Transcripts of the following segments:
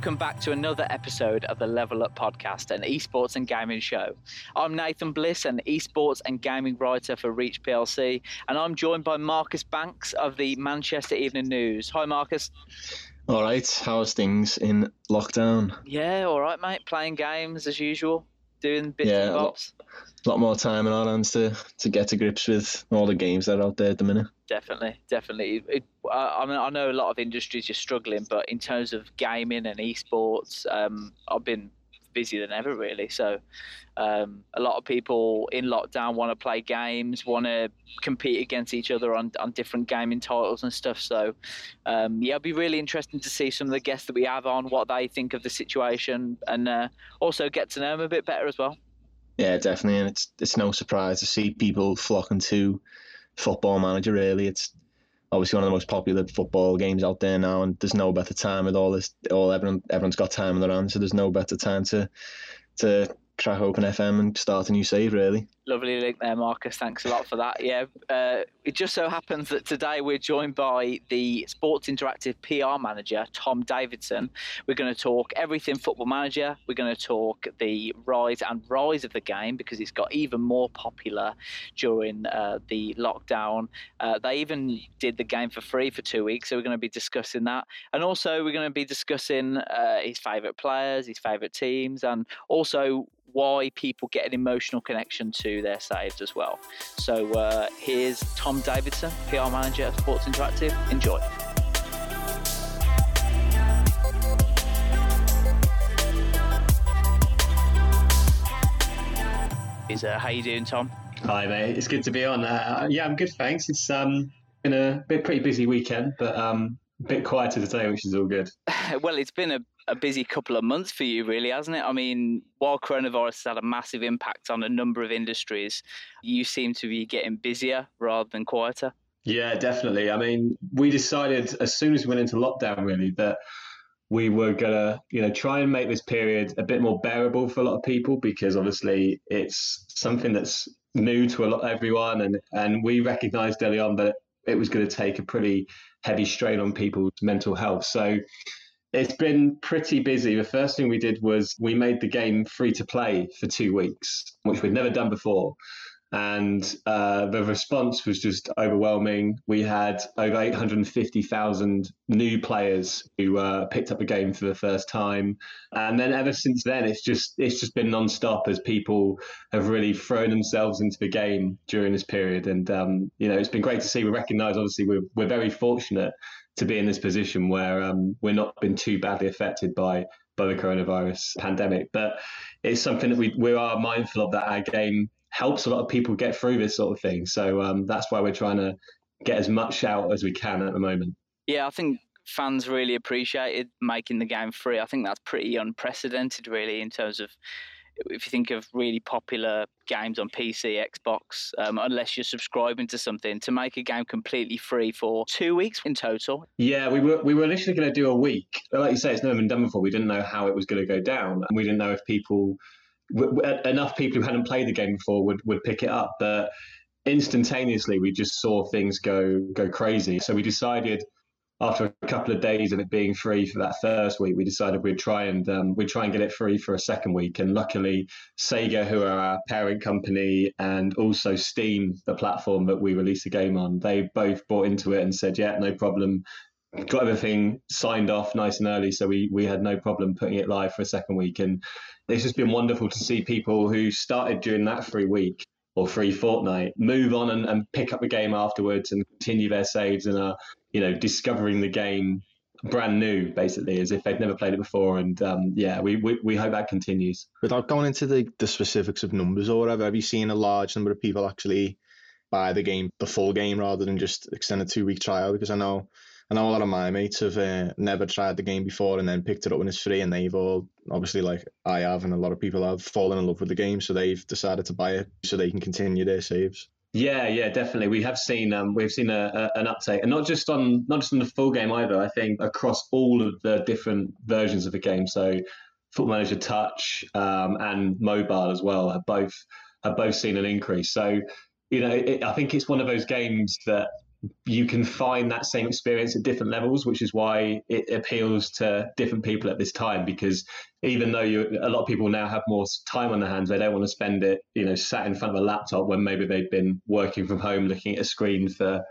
Welcome back to another episode of the Level Up Podcast, an esports and gaming show. I'm Nathan Bliss, an esports and gaming writer for Reach PLC, and I'm joined by Marcus Banks of the Manchester Evening News. Hi, Marcus. All right, how's things in lockdown? Yeah, all right, mate. Playing games as usual, doing bits Yeah, and bobs. A lot more time in our hands to, to get to grips with all the games that are out there at the minute. Definitely, definitely. It, I mean, I know a lot of industries are struggling, but in terms of gaming and esports, um, I've been busier than ever, really. So, um, a lot of people in lockdown want to play games, want to compete against each other on, on different gaming titles and stuff. So, um, yeah, it'll be really interesting to see some of the guests that we have on, what they think of the situation, and uh, also get to know them a bit better as well. Yeah, definitely, and it's it's no surprise to see people flocking to Football Manager. Really, it's obviously one of the most popular football games out there now, and there's no better time with all this. All everyone everyone's got time on their hands, so there's no better time to to crack open FM and start a new save. Really. Lovely link there, Marcus. Thanks a lot for that. Yeah, uh, it just so happens that today we're joined by the Sports Interactive PR manager, Tom Davidson. We're going to talk everything Football Manager. We're going to talk the rise and rise of the game because it's got even more popular during uh, the lockdown. Uh, they even did the game for free for two weeks, so we're going to be discussing that. And also, we're going to be discussing uh, his favourite players, his favourite teams, and also why people get an emotional connection to their saves as well. So uh, here's Tom Davidson, PR manager at Sports Interactive. Enjoy. Is uh, how you doing, Tom? Hi mate, it's good to be on. Uh, yeah, I'm good, thanks. It's um been a bit pretty busy weekend, but um a bit quieter today, which is all good. well, it's been a, a busy couple of months for you, really, hasn't it? I mean, while coronavirus has had a massive impact on a number of industries, you seem to be getting busier rather than quieter. Yeah, definitely. I mean, we decided as soon as we went into lockdown, really, that we were gonna, you know, try and make this period a bit more bearable for a lot of people because obviously it's something that's new to a lot everyone, and and we recognised early on that it was going to take a pretty heavy strain on people's mental health. So it's been pretty busy. The first thing we did was we made the game free to play for two weeks, which we'd never done before. And uh, the response was just overwhelming. We had over 850,000 new players who uh, picked up the game for the first time, and then ever since then, it's just it's just been non-stop as people have really thrown themselves into the game during this period. And um, you know, it's been great to see. We recognise, obviously, we're we're very fortunate to be in this position where um, we're not been too badly affected by by the coronavirus pandemic. But it's something that we we are mindful of that our game helps a lot of people get through this sort of thing. So um, that's why we're trying to get as much out as we can at the moment. Yeah, I think fans really appreciated making the game free. I think that's pretty unprecedented, really, in terms of if you think of really popular games on PC, Xbox, um, unless you're subscribing to something, to make a game completely free for two weeks in total. Yeah, we were we were initially going to do a week. But like you say, it's never been done before. We didn't know how it was going to go down, and we didn't know if people enough people who hadn't played the game before would would pick it up. But instantaneously, we just saw things go go crazy. So we decided after a couple of days of it being free for that first week, we decided we'd try and um, we'd try and get it free for a second week. And luckily, Sega, who are our parent company, and also Steam, the platform that we release the game on, they both bought into it and said, "Yeah, no problem." Got everything signed off nice and early, so we we had no problem putting it live for a second week. And it's just been wonderful to see people who started during that free week or free fortnight move on and, and pick up the game afterwards and continue their saves and are you know discovering the game brand new, basically, as if they'd never played it before. And um, yeah, we, we, we hope that continues. Without going into the, the specifics of numbers or whatever, have you seen a large number of people actually buy the game, the full game, rather than just extend a two week trial? Because I know I know a lot of my mates have uh, never tried the game before and then picked it up when it's free, and they've all obviously like I have, and a lot of people have fallen in love with the game, so they've decided to buy it so they can continue their saves. Yeah, yeah, definitely. We have seen um, we've seen a, a, an uptake, and not just on not just on the full game either. I think across all of the different versions of the game. So, Football Manager Touch um, and mobile as well have both have both seen an increase. So, you know, it, I think it's one of those games that you can find that same experience at different levels, which is why it appeals to different people at this time. Because even though you, a lot of people now have more time on their hands, they don't want to spend it, you know, sat in front of a laptop when maybe they've been working from home, looking at a screen for,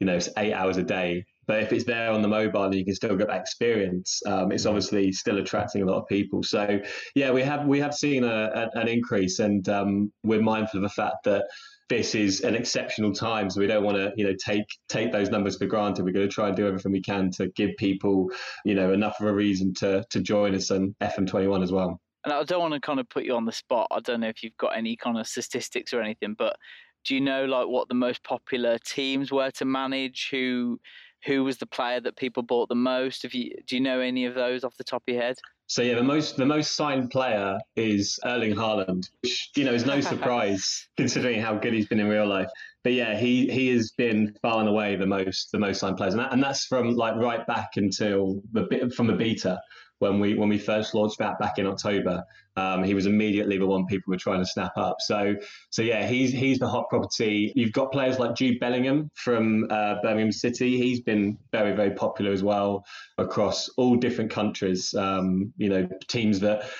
you know, eight hours a day. But if it's there on the mobile and you can still get that experience, um, it's obviously still attracting a lot of people. So yeah, we have we have seen a, a, an increase, and um, we're mindful of the fact that this is an exceptional time, so we don't want to, you know, take take those numbers for granted. We're going to try and do everything we can to give people, you know, enough of a reason to to join us on FM21 as well. And I don't want to kind of put you on the spot. I don't know if you've got any kind of statistics or anything, but do you know like what the most popular teams were to manage? Who who was the player that people bought the most? If you do you know any of those off the top of your head? So yeah, the most the most signed player is Erling Haaland, which you know is no surprise considering how good he's been in real life. But yeah, he he has been far and away the most the most signed players, and, that, and that's from like right back until the bit from the beta when we when we first launched that back in October. Um, he was immediately the one people were trying to snap up. So so yeah, he's he's the hot property. You've got players like Jude Bellingham from uh, Birmingham City. He's been very very popular as well across all different countries. Um, you know, teams that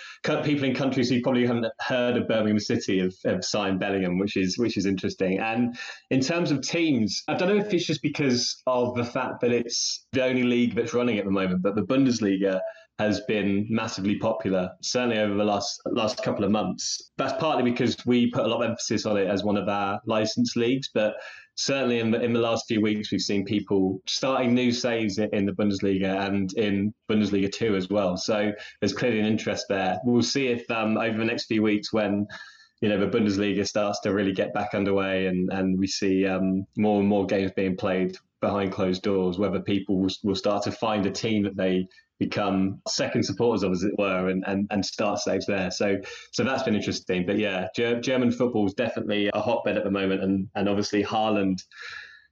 people in countries who probably haven't heard of Birmingham City have, have signed Bellingham, which is which is interesting. And in terms of teams, I don't know if it's just because of the fact that it's the only league that's running at the moment, but the Bundesliga has been massively popular, certainly over the last last couple of months. That's partly because we put a lot of emphasis on it as one of our licensed leagues, but certainly in the, in the last few weeks, we've seen people starting new saves in the Bundesliga and in Bundesliga 2 as well. So there's clearly an interest there. We'll see if um, over the next few weeks when you know the Bundesliga starts to really get back underway and, and we see um, more and more games being played behind closed doors, whether people will, will start to find a team that they become second supporters of, as it were, and, and, and start saves there. So so that's been interesting. But yeah, Ger- German football is definitely a hotbed at the moment, and and obviously Haaland.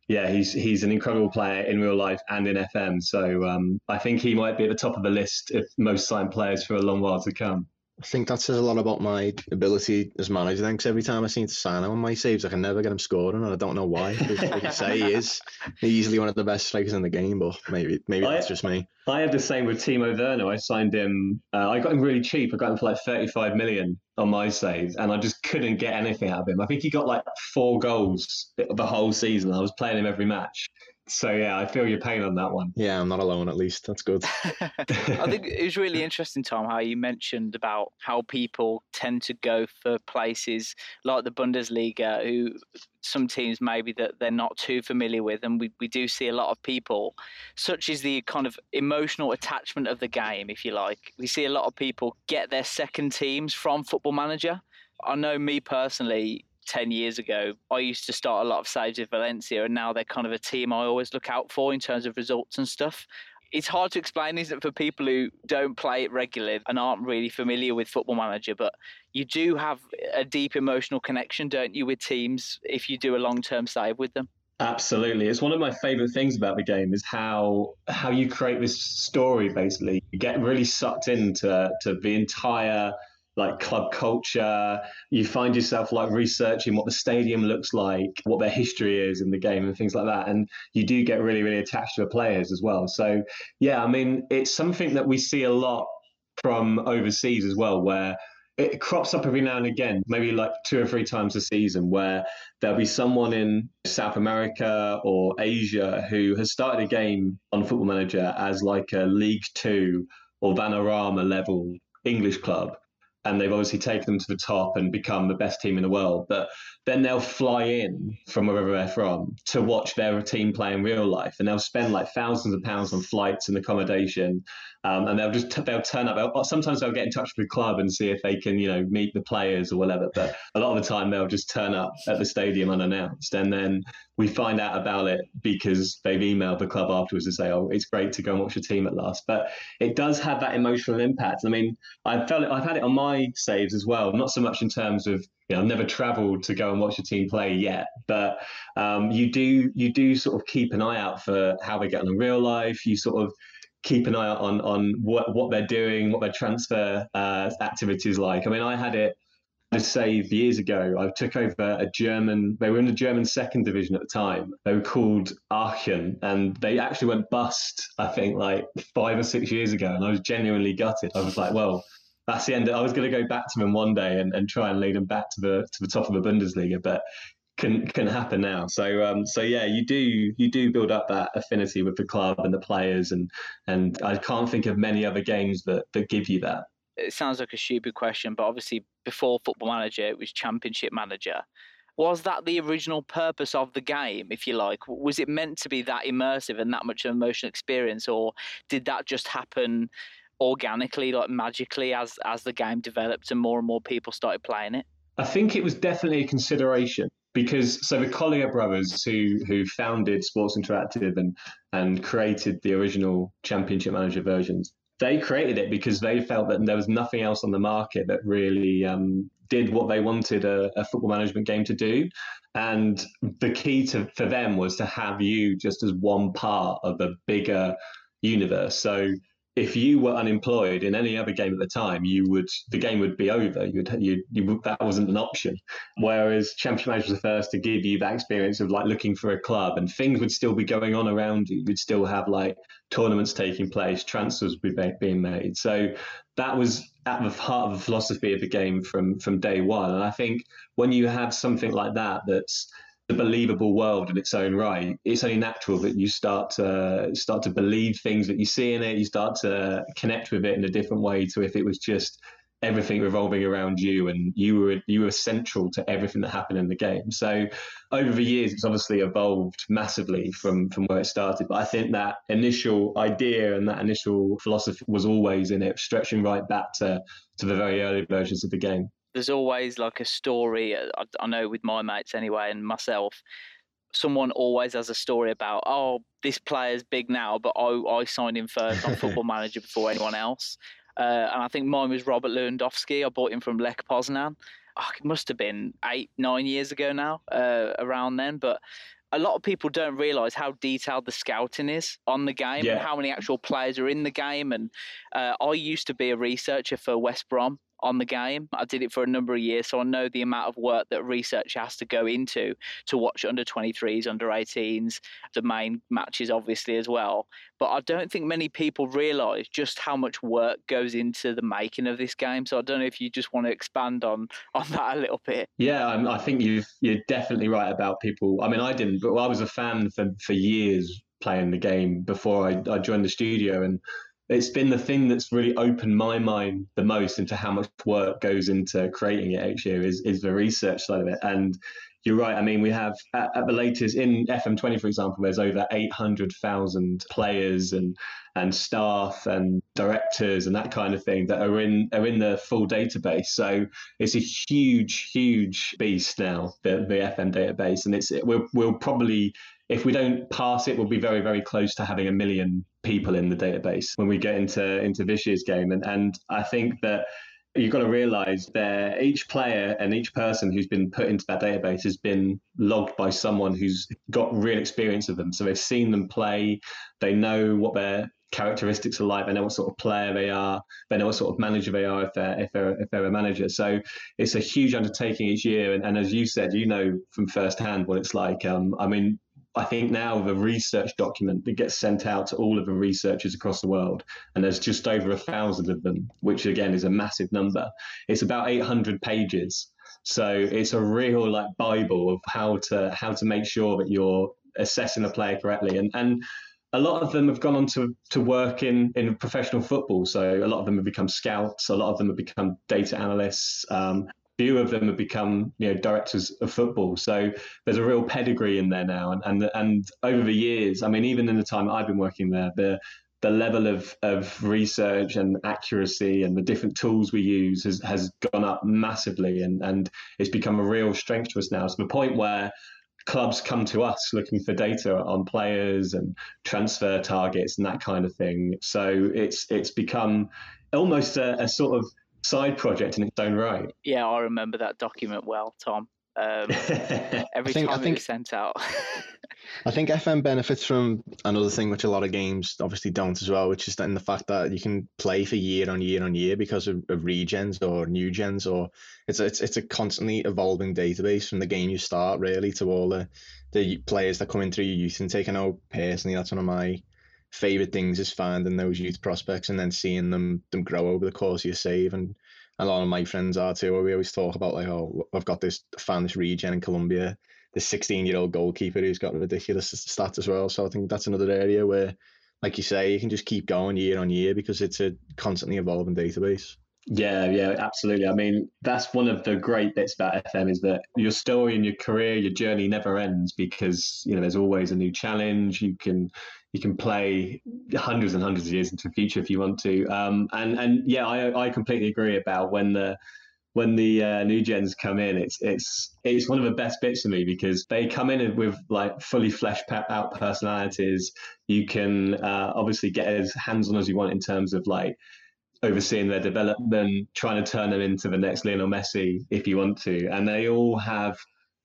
Yeah, he's he's an incredible player in real life and in FM. So um, I think he might be at the top of the list of most signed players for a long while to come. I think that says a lot about my ability as manager. Then, because every time I seem to sign him on my saves, I can never get him scoring, and I don't know why. like you say, he is easily one of the best strikers in the game, but maybe maybe I, that's just me. I had the same with Timo Werner. I signed him. Uh, I got him really cheap. I got him for like thirty-five million on my saves, and I just couldn't get anything out of him. I think he got like four goals the whole season. I was playing him every match, so yeah, I feel your pain on that one. Yeah, I'm not alone. At least that's good. I think it was really interesting, Tom, how you mentioned about how people tend to go for places like the Bundesliga, who some teams maybe that they're not too familiar with, and we we do see a lot of people, such as the kind of emotional attachment of the game, if you like. We see a lot of people get their second teams from Football Manager. I know me personally, 10 years ago, I used to start a lot of saves with Valencia, and now they're kind of a team I always look out for in terms of results and stuff. It's hard to explain, isn't it, for people who don't play it regularly and aren't really familiar with Football Manager, but you do have a deep emotional connection, don't you, with teams if you do a long term save with them? Absolutely. It's one of my favorite things about the game is how how you create this story basically. You get really sucked into to the entire like club culture. You find yourself like researching what the stadium looks like, what their history is in the game, and things like that. And you do get really, really attached to the players as well. So, yeah, I mean, it's something that we see a lot from overseas as well, where it crops up every now and again, maybe like two or three times a season, where there'll be someone in South America or Asia who has started a game on Football Manager as like a League Two or Vanarama level English club and they've obviously taken them to the top and become the best team in the world. But then they'll fly in from wherever they're from to watch their team play in real life, and they'll spend like thousands of pounds on flights and accommodation, um, and they'll just they'll turn up. They'll, sometimes they'll get in touch with the club and see if they can you know meet the players or whatever. But a lot of the time they'll just turn up at the stadium unannounced, and then we find out about it because they've emailed the club afterwards to say, "Oh, it's great to go and watch your team at last." But it does have that emotional impact. I mean, I felt it, I've had it on my saves as well. Not so much in terms of you know, I've never travelled to go and watch a team play yet, but um, you do you do sort of keep an eye out for how they get on in real life. You sort of keep an eye out on on what what they're doing, what their transfer uh, activities like. I mean, I had it to save years ago. I took over a German. They were in the German second division at the time. They were called Aachen, and they actually went bust. I think like five or six years ago, and I was genuinely gutted. I was like, well that's the end. I was going to go back to them one day and, and try and lead them back to the to the top of the Bundesliga, but can can happen now. So um, so yeah, you do you do build up that affinity with the club and the players, and and I can't think of many other games that that give you that. It sounds like a stupid question, but obviously before Football Manager, it was Championship Manager. Was that the original purpose of the game, if you like? Was it meant to be that immersive and that much of an emotional experience, or did that just happen organically, like magically, as as the game developed and more and more people started playing it? I think it was definitely a consideration because so the Collyer brothers who who founded Sports Interactive and and created the original Championship Manager versions, they created it because they felt that there was nothing else on the market that really um, did what they wanted a, a, football management game to do. And the key to for them was to have you just as one part of a bigger universe. So if you were unemployed in any other game at the time, you would the game would be over. You'd you, you that wasn't an option. Whereas Championship Manager was the first to give you that experience of like looking for a club, and things would still be going on around you. You'd still have like tournaments taking place, transfers be being made. So that was at the heart of the philosophy of the game from from day one. And I think when you have something like that, that's a believable world in its own right, it's only natural that you start to start to believe things that you see in it. You start to connect with it in a different way to if it was just everything revolving around you and you were you were central to everything that happened in the game. So over the years, it's obviously evolved massively from from where it started. But I think that initial idea and that initial philosophy was always in it, stretching right back to to the very early versions of the game there's always like a story. Uh, I, I know with my mates anyway, and myself, someone always has a story about oh this player's big now, but I I signed him first on Football Manager before anyone else. Uh, and I think mine was Robert Lewandowski. I bought him from Lech Poznan. Oh, it must have been eight, nine years ago now, uh, around then. But a lot of people don't realize how detailed the scouting is on the game yeah. and how many actual players are in the game. And uh, I used to be a researcher for West Brom on the game. I did it for a number of years, so I know the amount of work that research has to go into to watch under 23s, under 18s, the main matches, obviously, as well. But I don't think many people realise just how much work goes into the making of this game. So I don't know if you just want to expand on on that a little bit. Yeah, I think you've you're definitely right about people. I mean, I didn't, but I was a fan for for years playing the game before I, I joined the studio and it's been the thing that's really opened my mind the most into how much work goes into creating it each year is, is the research side of it. And you're right. I mean, we have at, at the latest in FM20, for example, there's over 800,000 players and and staff and directors and that kind of thing that are in are in the full database. So it's a huge, huge beast now, the, the FM database, and it's we'll we'll probably if we don't pass it, we'll be very, very close to having a million people in the database when we get into into this year's game. And and I think that you've got to realize that each player and each person who's been put into that database has been logged by someone who's got real experience of them. So they've seen them play, they know what their characteristics are like, they know what sort of player they are, they know what sort of manager they are if they're if they're if they're a manager. So it's a huge undertaking each year. And, and as you said, you know from firsthand what it's like. Um, I mean, I think now the research document that gets sent out to all of the researchers across the world, and there's just over a thousand of them, which again is a massive number. It's about 800 pages, so it's a real like bible of how to how to make sure that you're assessing a player correctly. And and a lot of them have gone on to, to work in, in professional football. So a lot of them have become scouts. A lot of them have become data analysts. Um, few of them have become you know directors of football. So there's a real pedigree in there now. And and and over the years, I mean, even in the time I've been working there, the the level of, of research and accuracy and the different tools we use has, has gone up massively and, and it's become a real strength to us now to the point where clubs come to us looking for data on players and transfer targets and that kind of thing. So it's it's become almost a, a sort of side project in its own right. Yeah, I remember that document well, Tom. Um, every think, time I think, it was sent out. I think FM benefits from another thing which a lot of games obviously don't as well, which is in the fact that you can play for year on year on year because of, of regens or new gens, or it's a, it's it's a constantly evolving database from the game you start really to all the the players that come in through your youth intake. I know personally that's one of my favorite things is finding those youth prospects and then seeing them them grow over the course of your save and a lot of my friends are too. Where we always talk about like, oh, I've got this found this regen in Colombia, this 16 year old goalkeeper who's got ridiculous stats as well. So I think that's another area where, like you say, you can just keep going year on year because it's a constantly evolving database. Yeah, yeah, absolutely. I mean, that's one of the great bits about FM is that your story and your career, your journey never ends because you know there's always a new challenge. You can you can play hundreds and hundreds of years into the future if you want to. Um, and and yeah, I I completely agree about when the when the uh, new gens come in, it's it's it's one of the best bits for me because they come in with like fully fleshed out personalities. You can uh, obviously get as hands on as you want in terms of like overseeing their development, trying to turn them into the next Lionel Messi if you want to. And they all have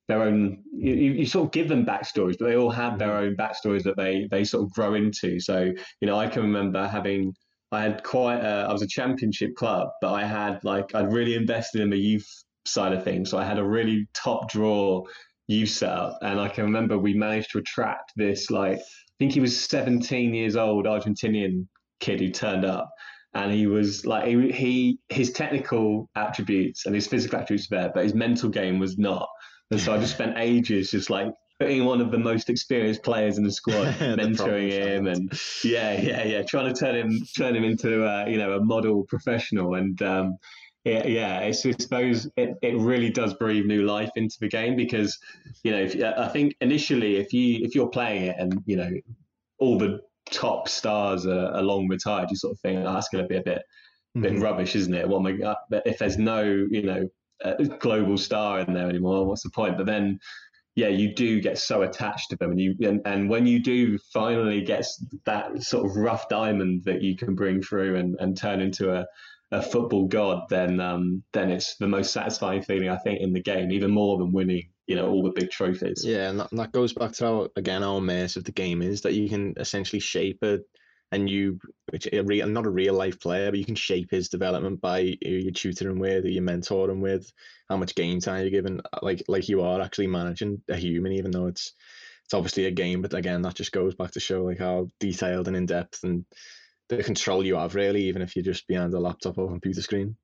their own. You, you sort of give them backstories, but they all have their mm-hmm. own backstories that they they sort of grow into. So you know, I can remember having. I had quite a, I was a championship club, but I had like, I'd really invested in the youth side of things. So I had a really top draw youth setup. And I can remember we managed to attract this, like, I think he was 17 years old, Argentinian kid who turned up and he was like he, he his technical attributes and his physical attributes were there, but his mental game was not. And so I just spent ages just like putting one of the most experienced players in the squad, mentoring him, and yeah, yeah, yeah, trying to turn him turn him into a, you know a model professional. And um, yeah, yeah, it's, I suppose it, it really does breathe new life into the game because you know if, I think initially if you if you're playing it and you know all the top stars are, are long retired, you sort of think oh, that's going to be a bit, mm-hmm. bit rubbish, isn't it? What am I, if there's no, you know, global star in there anymore, what's the point? But then, yeah, you do get so attached to them, and you and, and when you do finally get that sort of rough diamond that you can bring through and, and turn into a, a football god, then um, then it's the most satisfying feeling I think in the game, even more than winning you know all the big trophies. Yeah, and that, that goes back to how again how immersive the game is that you can essentially shape a a new, a real, not a real life player, but you can shape his development by who you're tutoring with, who you're mentoring with, how much game time you're giving. Uh, like like you are actually managing a human, even though it's it's obviously a game. But again, that just goes back to show like how detailed and in depth and the control you have really, even if you're just behind a laptop or computer screen.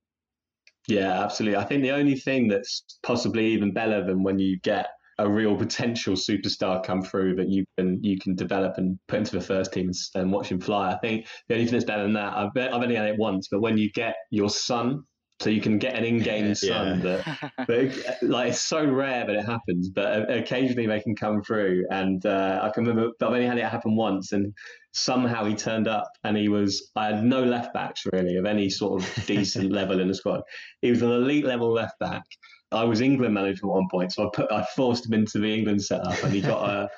Yeah, absolutely. I think the only thing that's possibly even better than when you get a real potential superstar come through that you can you can develop and put into the first team and watch him fly. I think the only thing that's better than that, I've, I've only had it once, but when you get your son so you can get an in-game son that, but like it's so rare that it happens, but occasionally they can come through. And uh, I can remember I've only had it happen once, and somehow he turned up, and he was I had no left backs really of any sort of decent level in the squad. He was an elite level left back. I was England manager at one point, so I put I forced him into the England setup, and he got a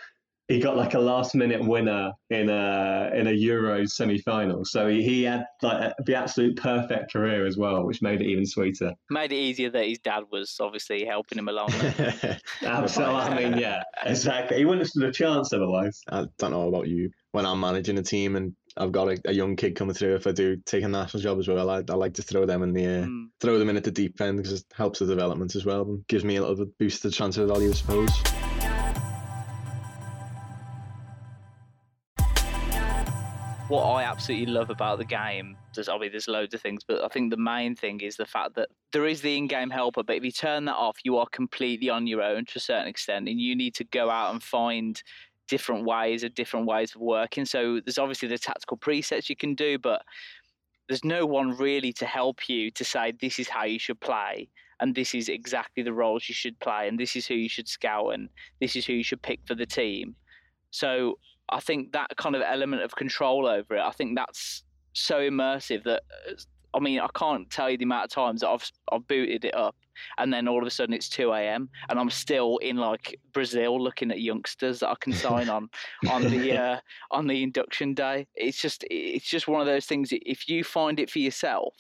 he got like a last minute winner in a in a Euros semi final. So he, he had like the absolute perfect career as well, which made it even sweeter. Made it easier that his dad was obviously helping him along. Absolutely. I mean, yeah, exactly. He wouldn't have stood a chance otherwise. I don't know about you. When I'm managing a team and I've got a, a young kid coming through, if I do take a national job as well, I, I like to throw them in the air, mm. throw them in at the deep end because it helps the development as well and gives me a little bit boost to transfer value, I suppose. What I absolutely love about the game, there's I mean there's loads of things, but I think the main thing is the fact that there is the in-game helper, but if you turn that off, you are completely on your own to a certain extent, and you need to go out and find different ways of different ways of working. So there's obviously the tactical presets you can do, but there's no one really to help you to say this is how you should play and this is exactly the roles you should play and this is who you should scout and this is who you should pick for the team. So I think that kind of element of control over it, I think that's so immersive that I mean I can't tell you the amount of times that I've I've booted it up and then all of a sudden it's 2 a.m. and I'm still in like Brazil looking at youngsters that I can sign on on the uh, on the induction day. It's just it's just one of those things. If you find it for yourself,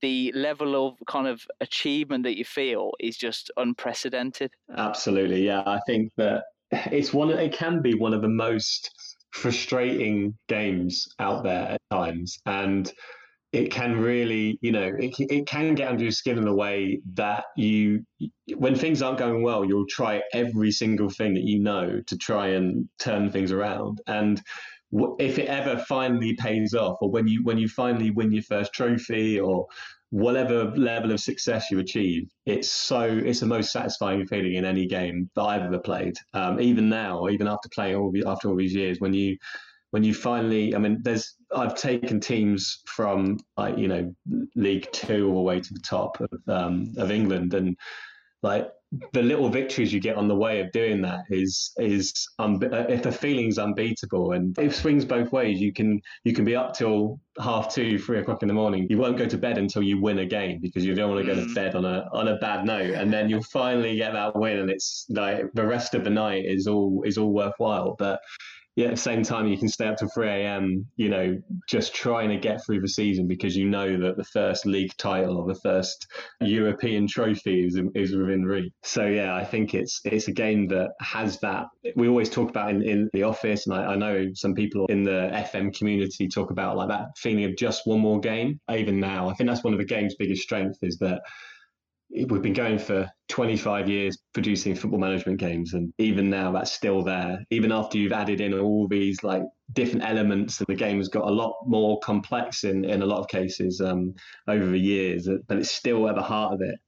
the level of kind of achievement that you feel is just unprecedented. Absolutely, yeah. I think that it's one. It can be one of the most frustrating games out there at times, and it can really, you know, it, it can get under your skin in a way that you, when things aren't going well, you'll try every single thing that you know to try and turn things around. And if it ever finally pays off, or when you when you finally win your first trophy, or whatever level of success you achieve, it's so it's the most satisfying feeling in any game that I've ever played. Um, even now, even after playing all after all these years, when you when you finally, I mean, there's I've taken teams from like you know League Two all the way to the top of um, of England, and like the little victories you get on the way of doing that is is um, if the feeling's unbeatable and it swings both ways. You can you can be up till half two three o'clock in the morning. You won't go to bed until you win a game because you don't want to go to mm. bed on a on a bad note and then you'll finally get that win and it's like the rest of the night is all is all worthwhile. But yeah, at the same time, you can stay up to 3 a.m., you know, just trying to get through the season because you know that the first league title or the first European trophy is, is within reach. So, yeah, I think it's it's a game that has that. We always talk about in, in the office, and I, I know some people in the FM community talk about like that feeling of just one more game. Even now, I think that's one of the game's biggest strengths is that we've been going for 25 years producing football management games and even now that's still there even after you've added in all these like different elements and the game has got a lot more complex in in a lot of cases um, over the years but it's still at the heart of it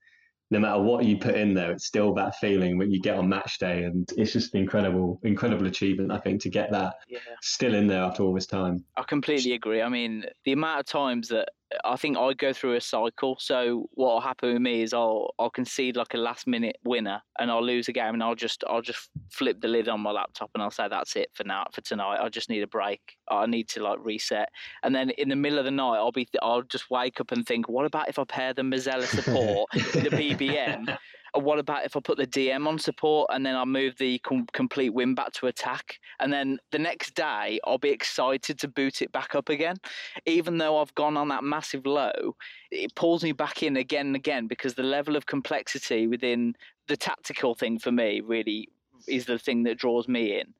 no matter what you put in there, it's still that feeling that you get on match day. And it's just an incredible, incredible achievement, I think, to get that yeah. still in there after all this time. I completely agree. I mean, the amount of times that I think I go through a cycle. So what will happen with me is I'll I'll concede like a last minute winner and I'll lose a game and I'll just I'll just flip the lid on my laptop and I'll say that's it for now for tonight. I just need a break. I need to like reset. And then in the middle of the night I'll be I'll just wake up and think, what about if I pair the mezzala support the BBM Oh, what about if I put the DM on support and then I move the com- complete wing back to attack? And then the next day, I'll be excited to boot it back up again. Even though I've gone on that massive low, it pulls me back in again and again because the level of complexity within the tactical thing for me really is the thing that draws me in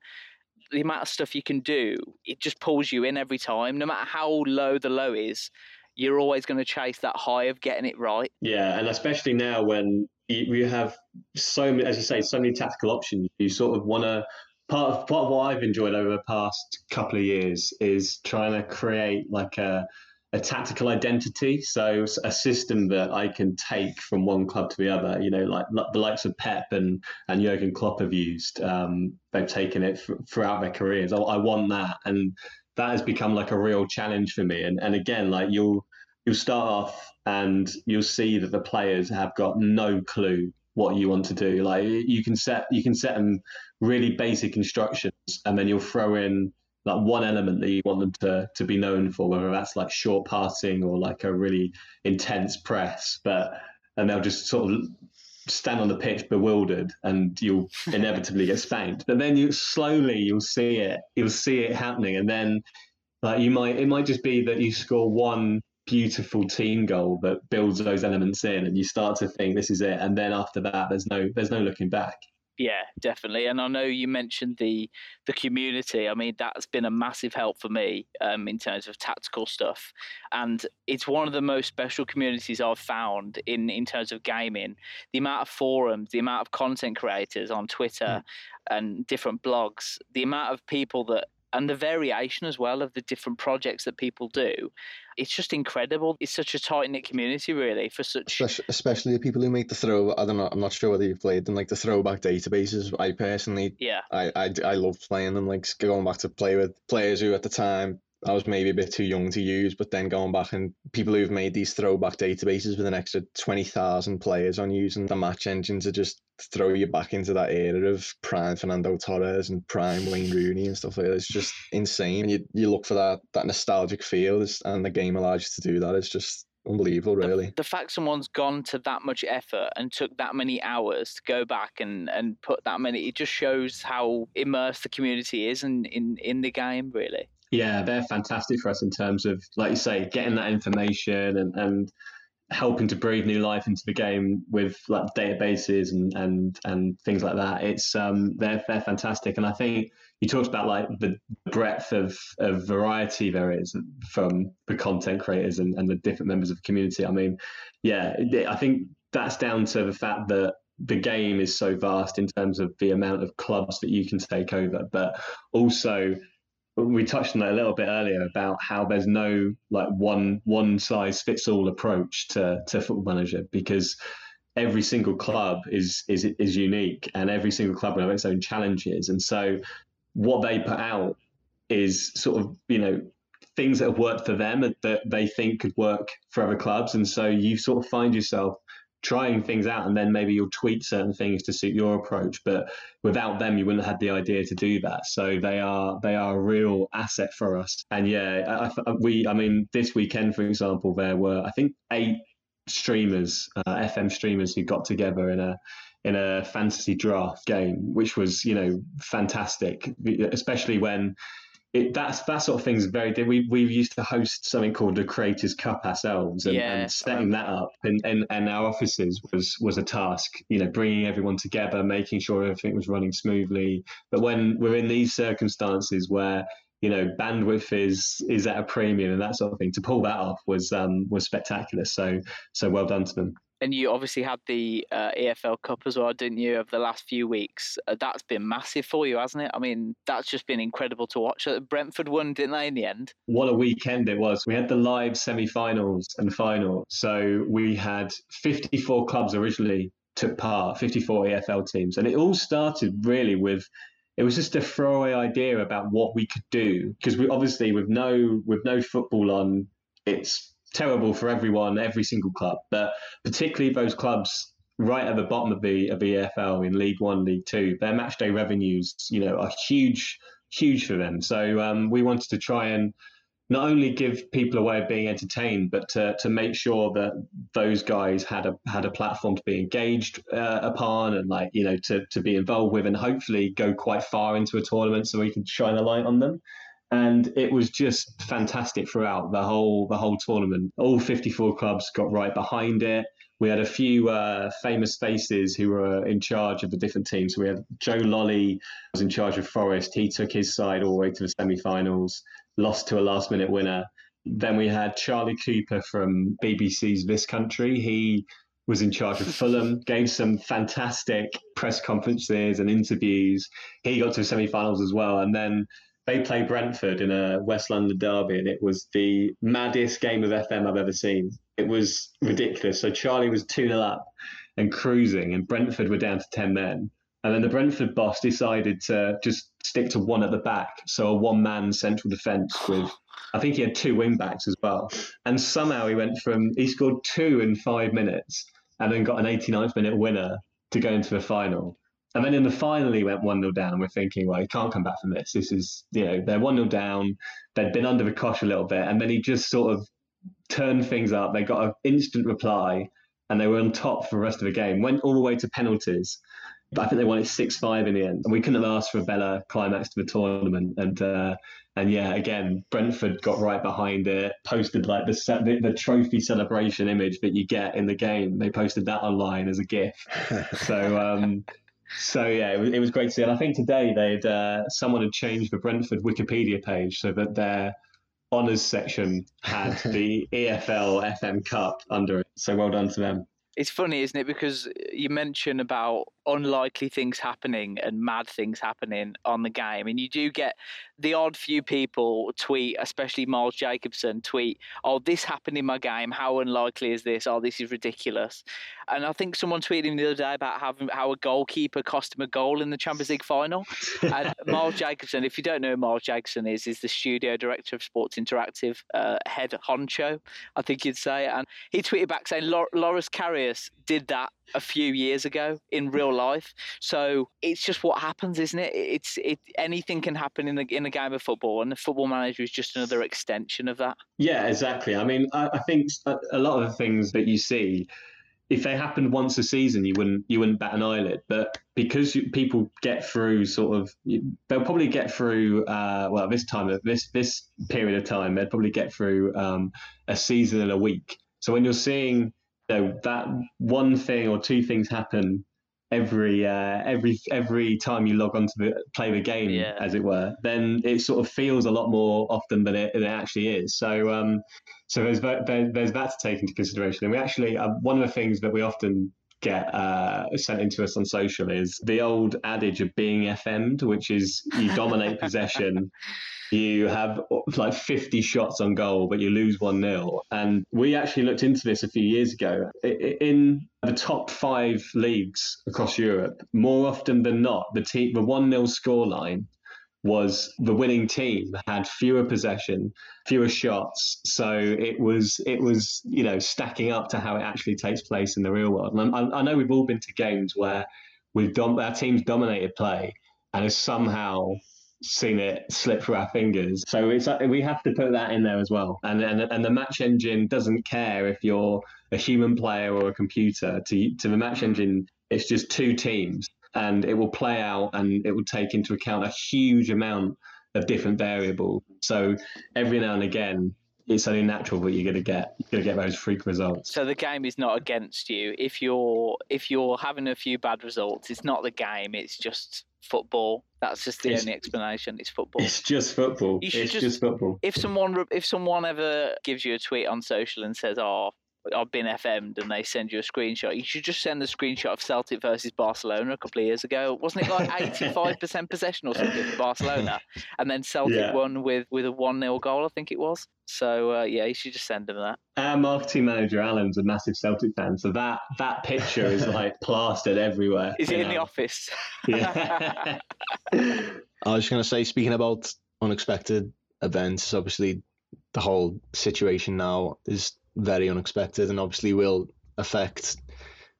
the amount of stuff you can do, it just pulls you in every time. No matter how low the low is, you're always going to chase that high of getting it right. Yeah, and especially now when you, have so many, as you say, so many tactical options. You sort of want to. Part of part of what I've enjoyed over the past couple of years is trying to create like a a tactical identity. So a system that I can take from one club to the other. You know, like the likes of Pep and and Jurgen Klopp have used. Um, they've taken it f- throughout their careers. I, I want that, and that has become like a real challenge for me. And and again, like you'll you'll start off and you'll see that the players have got no clue what you want to do. Like you can set you can set them really basic instructions, and then you'll throw in like one element that you want them to to be known for, whether that's like short passing or like a really intense press. But and they'll just sort of stand on the pitch bewildered and you'll inevitably get spanked but then you slowly you'll see it you'll see it happening and then like you might it might just be that you score one beautiful team goal that builds those elements in and you start to think this is it and then after that there's no there's no looking back. Yeah definitely and i know you mentioned the the community. I mean that's been a massive help for me um, in terms of tactical stuff and it's one of the most special communities i've found in in terms of gaming. The amount of forums the amount of content creators on twitter mm. and different blogs the amount of people that and the variation as well of the different projects that people do. It's just incredible. It's such a tight knit community, really, for such. Especially, especially the people who make the throw. I don't know. I'm not sure whether you've played them, like the throwback databases. I personally, yeah, I I, I love playing them. Like going back to play with players who at the time I was maybe a bit too young to use, but then going back and people who've made these throwback databases with an extra 20,000 players on using the match engine to just throw you back into that era of prime Fernando Torres and prime Wayne Rooney and stuff like that. It's just insane. And you, you look for that, that nostalgic feel and the game allows you to do that. It's just unbelievable, really. The, the, fact someone's gone to that much effort and took that many hours to go back and, and put that many, it just shows how immersed the community is in, in, in the game, really. Yeah, they're fantastic for us in terms of, like you say, getting that information and, and helping to breathe new life into the game with like databases and and and things like that. It's um they're they're fantastic, and I think you talked about like the breadth of, of variety there is from the content creators and, and the different members of the community. I mean, yeah, I think that's down to the fact that the game is so vast in terms of the amount of clubs that you can take over, but also we touched on that a little bit earlier about how there's no like one one size fits all approach to to football manager because every single club is is is unique and every single club will have its own challenges. And so what they put out is sort of you know things that have worked for them that they think could work for other clubs. And so you sort of find yourself trying things out and then maybe you'll tweak certain things to suit your approach but without them you wouldn't have had the idea to do that. So they are they are a real asset for us. And yeah I, I, we i mean this weekend for example there were i think eight streamers uh, fm streamers who got together in a in a fantasy draft game which was you know fantastic especially when it, that's that sort of thing is very we we used to host something called the Creators Cup ourselves, and, yeah. and setting that up and, in, in our offices was was a task. You know, bringing everyone together, making sure everything was running smoothly. But when we're in these circumstances where you know bandwidth is is at a premium and that sort of thing, to pull that off was um, was spectacular. So so well done to them and you obviously had the uh, EFL Cup as well, didn't you, over the last few weeks? Uh, that's been massive for you, hasn't it? I mean, that's just been incredible to watch. Uh, Brentford won, didn't they, in the end? What a weekend it was. We had the live semi finals and final. So we had 54 clubs originally took part, 54 EFL teams. And it all started really with it was just a throwaway idea about what we could do because we obviously with no with no football on it's terrible for everyone, every single club, but particularly those clubs right at the bottom of the of the EFL in League One, League Two, their match day revenues, you know, are huge, huge for them. So um, we wanted to try and not only give people a way of being entertained, but to, to make sure that those guys had a had a platform to be engaged uh, upon and like you know to to be involved with and hopefully go quite far into a tournament so we can shine a light on them and it was just fantastic throughout the whole the whole tournament. All 54 clubs got right behind it. We had a few uh, famous faces who were in charge of the different teams. We had Joe Lolley was in charge of Forest. He took his side all the way to the semi-finals, lost to a last-minute winner. Then we had Charlie Cooper from BBC's This Country. He was in charge of Fulham, gave some fantastic press conferences and interviews. He got to the semi-finals as well, and then they play Brentford in a West London derby, and it was the maddest game of FM I've ever seen. It was ridiculous. So Charlie was 2 0 up and cruising, and Brentford were down to 10 men. And then the Brentford boss decided to just stick to one at the back. So a one man central defence with, I think he had two wing backs as well. And somehow he went from, he scored two in five minutes and then got an 89th minute winner to go into the final. And then in the final, he went 1 0 down, and we're thinking, well, he can't come back from this. This is, you know, they're 1 0 down. They'd been under the cosh a little bit. And then he just sort of turned things up. They got an instant reply, and they were on top for the rest of the game. Went all the way to penalties. But I think they won it 6 5 in the end. And we couldn't have asked for a better climax to the tournament. And, uh, and yeah, again, Brentford got right behind it, posted like the, the, the trophy celebration image that you get in the game. They posted that online as a GIF. so, um, so yeah, it was, it was great to see. And I think today they'd uh, someone had changed the Brentford Wikipedia page so that their honours section had the EFL FM Cup under it. So well done to them. It's funny, isn't it? Because you mentioned about unlikely things happening and mad things happening on the game. And you do get the odd few people tweet, especially Miles Jacobson, tweet, "Oh, this happened in my game. How unlikely is this? Oh, this is ridiculous." And I think someone tweeted him the other day about having how a goalkeeper cost him a goal in the Champions League final. and Miles Jacobson, if you don't know who Miles Jacobson is, is the studio director of Sports Interactive, uh, head honcho, I think you'd say. And he tweeted back saying Loris Karius did that a few years ago in real life. So it's just what happens, isn't it? It's it anything can happen in the in a game of football, and the football manager is just another extension of that. Yeah, exactly. I mean, I, I think a lot of the things that you see if they happened once a season, you wouldn't you wouldn't bat an eyelid. But because you, people get through sort of, they'll probably get through. Uh, well, this time this this period of time, they'd probably get through um, a season in a week. So when you're seeing know, that one thing or two things happen every uh, every every time you log on to the, play the game, yeah. as it were, then it sort of feels a lot more often than it, than it actually is. So um, so there's there, there's that to take into consideration. And we actually uh, one of the things that we often get uh, sent into us on social is the old adage of being FM'd, which is you dominate possession you have like 50 shots on goal, but you lose 1 0. And we actually looked into this a few years ago. In the top five leagues across Europe, more often than not, the team, the 1 0 scoreline was the winning team had fewer possession, fewer shots. So it was it was you know stacking up to how it actually takes place in the real world. And I, I know we've all been to games where we've done our teams dominated play and has somehow seen it slip through our fingers. So it's we have to put that in there as well. And and and the match engine doesn't care if you're a human player or a computer. To to the match engine, it's just two teams, and it will play out and it will take into account a huge amount of different variables. So every now and again, it's only natural that you're going to get you're going to get those freak results. So the game is not against you. If you're if you're having a few bad results, it's not the game. It's just football. That's just the it's, only explanation. It's football. It's just football. You should it's just, just football. If someone if someone ever gives you a tweet on social and says, "Oh, I've been FM'd and they send you a screenshot. You should just send the screenshot of Celtic versus Barcelona a couple of years ago. Wasn't it like 85% possession or something for Barcelona? And then Celtic yeah. won with, with a 1 0 goal, I think it was. So uh, yeah, you should just send them that. Our marketing manager Alan's a massive Celtic fan, so that that picture is like plastered everywhere. Is it in the office? yeah. I was just going to say, speaking about unexpected events, obviously the whole situation now is very unexpected and obviously will affect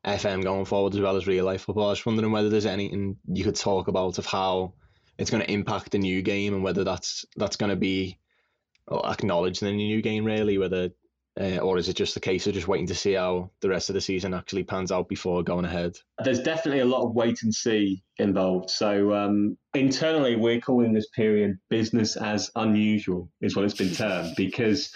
FM going forward as well as real life football. I was wondering whether there's anything you could talk about of how it's going to impact the new game and whether that's that's going to be acknowledged in the new game really, whether uh, or is it just a case of just waiting to see how the rest of the season actually pans out before going ahead? There's definitely a lot of wait and see involved. So um, internally, we're calling this period business as unusual, is what it's been termed, because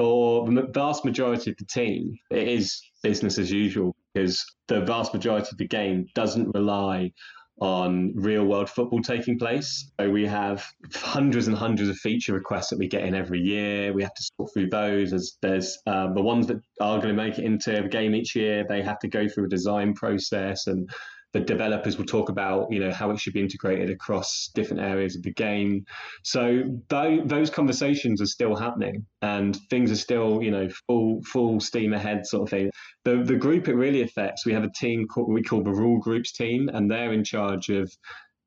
for the vast majority of the team, it is business as usual because the vast majority of the game doesn't rely on real world football taking place. So we have hundreds and hundreds of feature requests that we get in every year. We have to sort through those. As there's um, the ones that are going to make it into the game each year, they have to go through a design process and the developers will talk about you know how it should be integrated across different areas of the game. So th- those conversations are still happening and things are still you know full full steam ahead sort of thing. The the group it really affects we have a team called we call the rule groups team and they're in charge of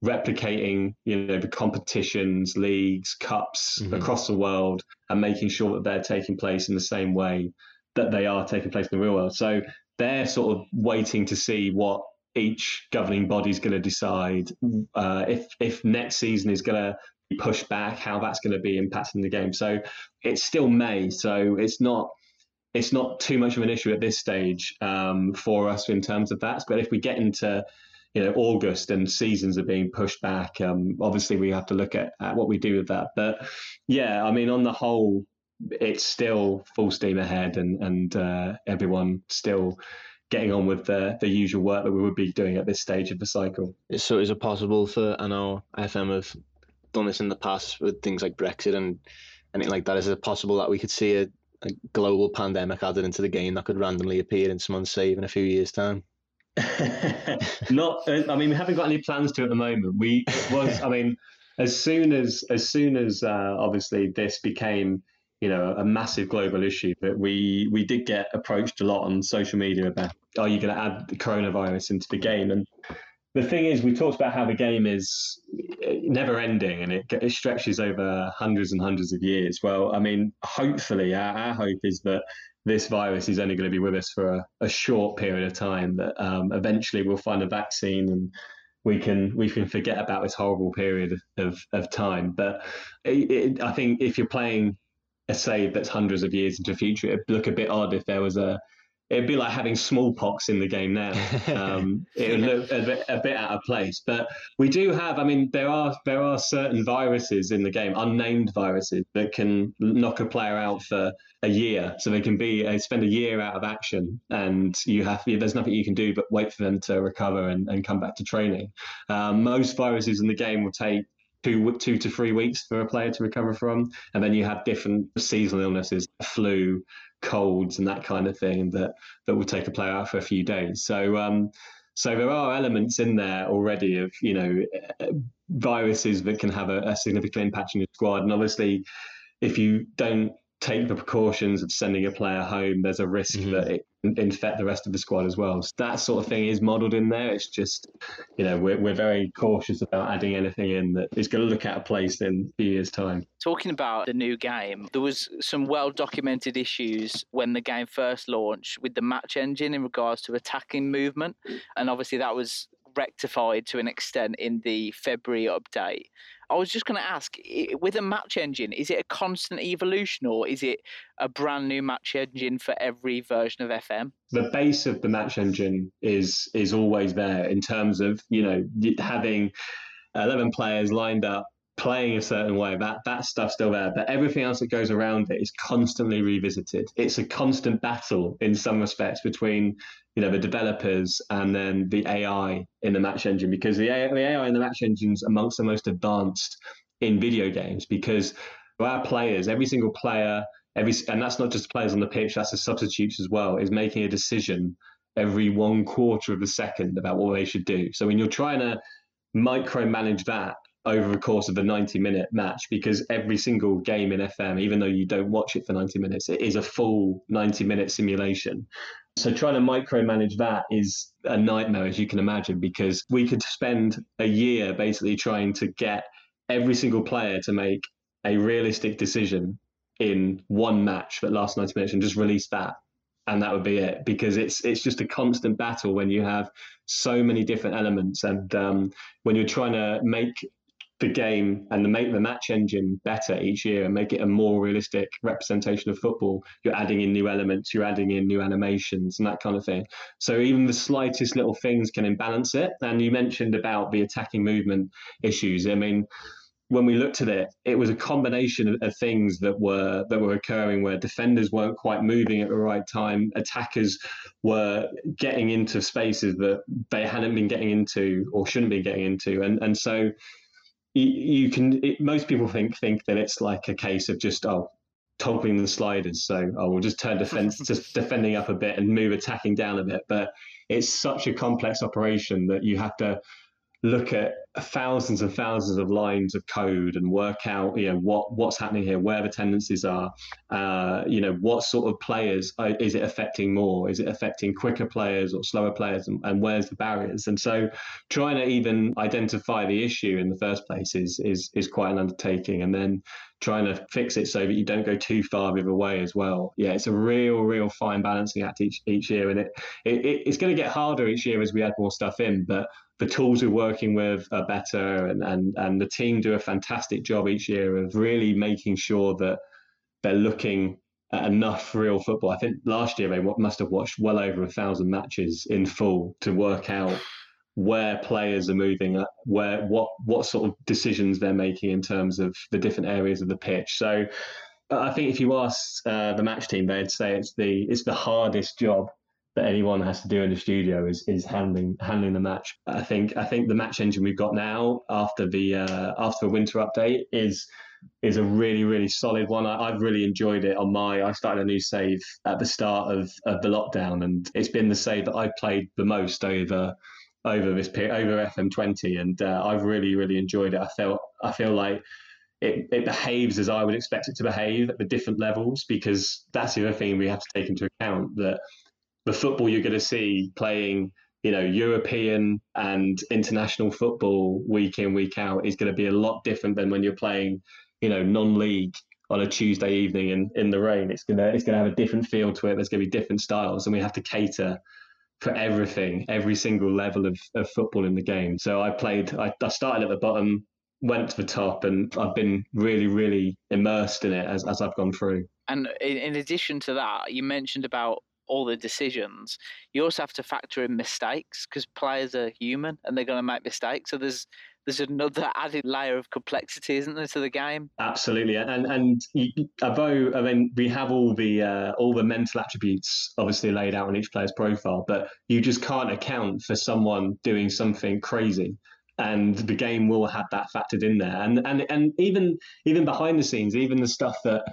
replicating you know the competitions leagues cups mm-hmm. across the world and making sure that they're taking place in the same way that they are taking place in the real world. So they're sort of waiting to see what each governing body is going to decide uh, if if next season is going to be pushed back, how that's going to be impacting the game. So it's still May, so it's not it's not too much of an issue at this stage um, for us in terms of that. But if we get into you know August and seasons are being pushed back, um, obviously we have to look at, at what we do with that. But yeah, I mean on the whole, it's still full steam ahead, and and uh, everyone still getting on with the, the usual work that we would be doing at this stage of the cycle. So is it possible for, I know FM have done this in the past with things like Brexit and anything like that, is it possible that we could see a, a global pandemic added into the game that could randomly appear in someone's save in a few years' time? Not, uh, I mean, we haven't got any plans to at the moment. We was, I mean, as soon as as soon as uh, obviously this became you know a massive global issue that we we did get approached a lot on social media about are you going to add the coronavirus into the game and the thing is we talked about how the game is uh, never ending and it, it stretches over hundreds and hundreds of years well i mean hopefully our, our hope is that this virus is only going to be with us for a, a short period of time that um, eventually we'll find a vaccine and we can we can forget about this horrible period of, of time. But it, it, I think if you're playing a save that's hundreds of years into the future, it'd look a bit odd if there was a it'd be like having smallpox in the game now. Um, it would look a bit, a bit out of place. But we do have, I mean, there are there are certain viruses in the game, unnamed viruses that can knock a player out for a year. So they can be uh, spend a year out of action, and you have there's nothing you can do but wait for them to recover and, and come back to training. Um, most viruses in the game will take two two to three weeks for a player to recover from, and then you have different seasonal illnesses, flu, colds, and that kind of thing that that will take a player out for a few days. So. Um, so there are elements in there already of you know viruses that can have a, a significant impact on your squad, and obviously, if you don't take the precautions of sending a player home, there's a risk mm-hmm. that it infect the rest of the squad as well. So that sort of thing is modelled in there. It's just, you know, we're, we're very cautious about adding anything in that is going to look out of place in a few years' time. Talking about the new game, there was some well documented issues when the game first launched with the match engine in regards to attacking movement. And obviously that was rectified to an extent in the February update. I was just going to ask, with a match engine, is it a constant evolution or is it a brand new match engine for every version of FM? The base of the match engine is is always there in terms of you know having eleven players lined up playing a certain way that that stuff's still there but everything else that goes around it is constantly revisited. It's a constant battle in some respects between you know the developers and then the ai in the match engine because the AI, the AI in the match engines amongst the most advanced in video games because our players every single player every and that's not just players on the pitch that's the substitutes as well is making a decision every one quarter of a second about what they should do. So when you're trying to micromanage that over the course of a 90 minute match because every single game in FM, even though you don't watch it for 90 minutes, it is a full 90 minute simulation. So trying to micromanage that is a nightmare, as you can imagine, because we could spend a year basically trying to get every single player to make a realistic decision in one match that lasts 90 minutes and just release that and that would be it because it's it's just a constant battle when you have so many different elements and um, when you're trying to make the game and the make the match engine better each year and make it a more realistic representation of football, you're adding in new elements, you're adding in new animations and that kind of thing. So even the slightest little things can imbalance it. And you mentioned about the attacking movement issues. I mean, when we looked at it, it was a combination of, things that were that were occurring where defenders weren't quite moving at the right time, attackers were getting into spaces that they hadn't been getting into or shouldn't be getting into, and and so you, can. It, most people think think that it's like a case of just oh toggling the sliders. So oh, we'll just turn defense, just defending up a bit and move attacking down a bit. But it's such a complex operation that you have to look at thousands and thousands of lines of code and work out you know what what's happening here where the tendencies are uh, you know what sort of players are, is it affecting more? Is it affecting quicker players or slower players? And, and, where's the barriers? And so trying to even identify the issue in the first place is is is quite an undertaking. And then trying to fix it so that you don't go too far the other way as well. Yeah it's a real real fine balancing act each each year. And it, it it's going to get harder each year as we add more stuff in but the tools we're working with are better and, and, and the team do a fantastic job each year of really making sure that they're looking at enough real football. I think last year they must have watched well over a thousand matches in full to work out where players are moving, where what what sort of decisions they're making in terms of the different areas of the pitch. So I think if you ask uh, the match team, they'd say it's the it's the hardest job that anyone has to do in the studio is is handling handling the match. I think I think the match engine we've got now after the uh, after the winter update is is a really really solid one. I, have really enjoyed it on my. I started a new save at the start of, of the lockdown, and it's been the save that I've played the most over over this period over FM20, and uh, I've really really enjoyed it. I feel I feel like. It, it behaves as I would expect it to behave at the different levels because that's the other thing we have to take into account that the football you're going to see playing you know, European and international football week in, week out is going to be a lot different than when you're playing, you know, non-league on a Tuesday evening in, in the rain. It's gonna it's gonna have a different feel to it. There's gonna be different styles, and we have to cater for everything, every single level of, of football in the game. So I played. I, I started at the bottom, went to the top, and I've been really, really immersed in it as as I've gone through. And in, in addition to that, you mentioned about all the decisions, you also have to factor in mistakes because players are human and they're going to make mistakes. So there's there's another added layer of complexity, isn't there, to the game? Absolutely, and and although I mean we have all the uh, all the mental attributes obviously laid out on each player's profile, but you just can't account for someone doing something crazy and the game will have that factored in there and and and even even behind the scenes even the stuff that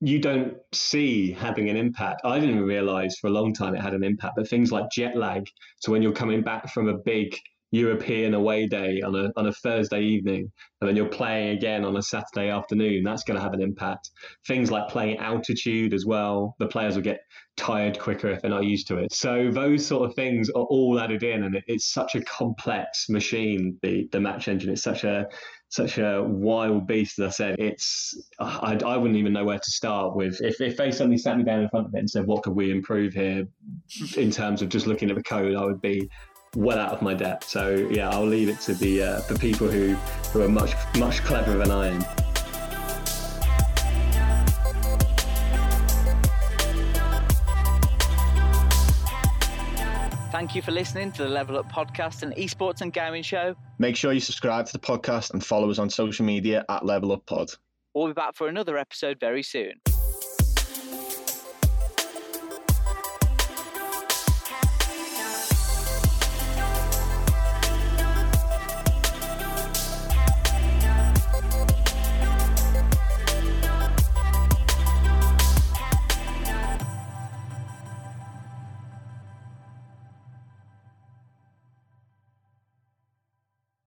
you don't see having an impact. I didn't realize for a long time it had an impact, but things like jet lag. So when you're coming back from a big European away day on a on a Thursday evening, and then you're playing again on a Saturday afternoon. That's going to have an impact. Things like playing altitude as well. The players will get tired quicker if they're not used to it. So those sort of things are all added in, and it's such a complex machine. The the match engine. It's such a such a wild beast. As I said, it's I, I wouldn't even know where to start with. If if they suddenly sat me down in front of it and said, "What could we improve here?" in terms of just looking at the code, I would be well out of my depth. So yeah, I'll leave it to the uh, the people who who are much much cleverer than I am. You for listening to the Level Up podcast and esports and gaming show. Make sure you subscribe to the podcast and follow us on social media at Level Up Pod. We'll be back for another episode very soon.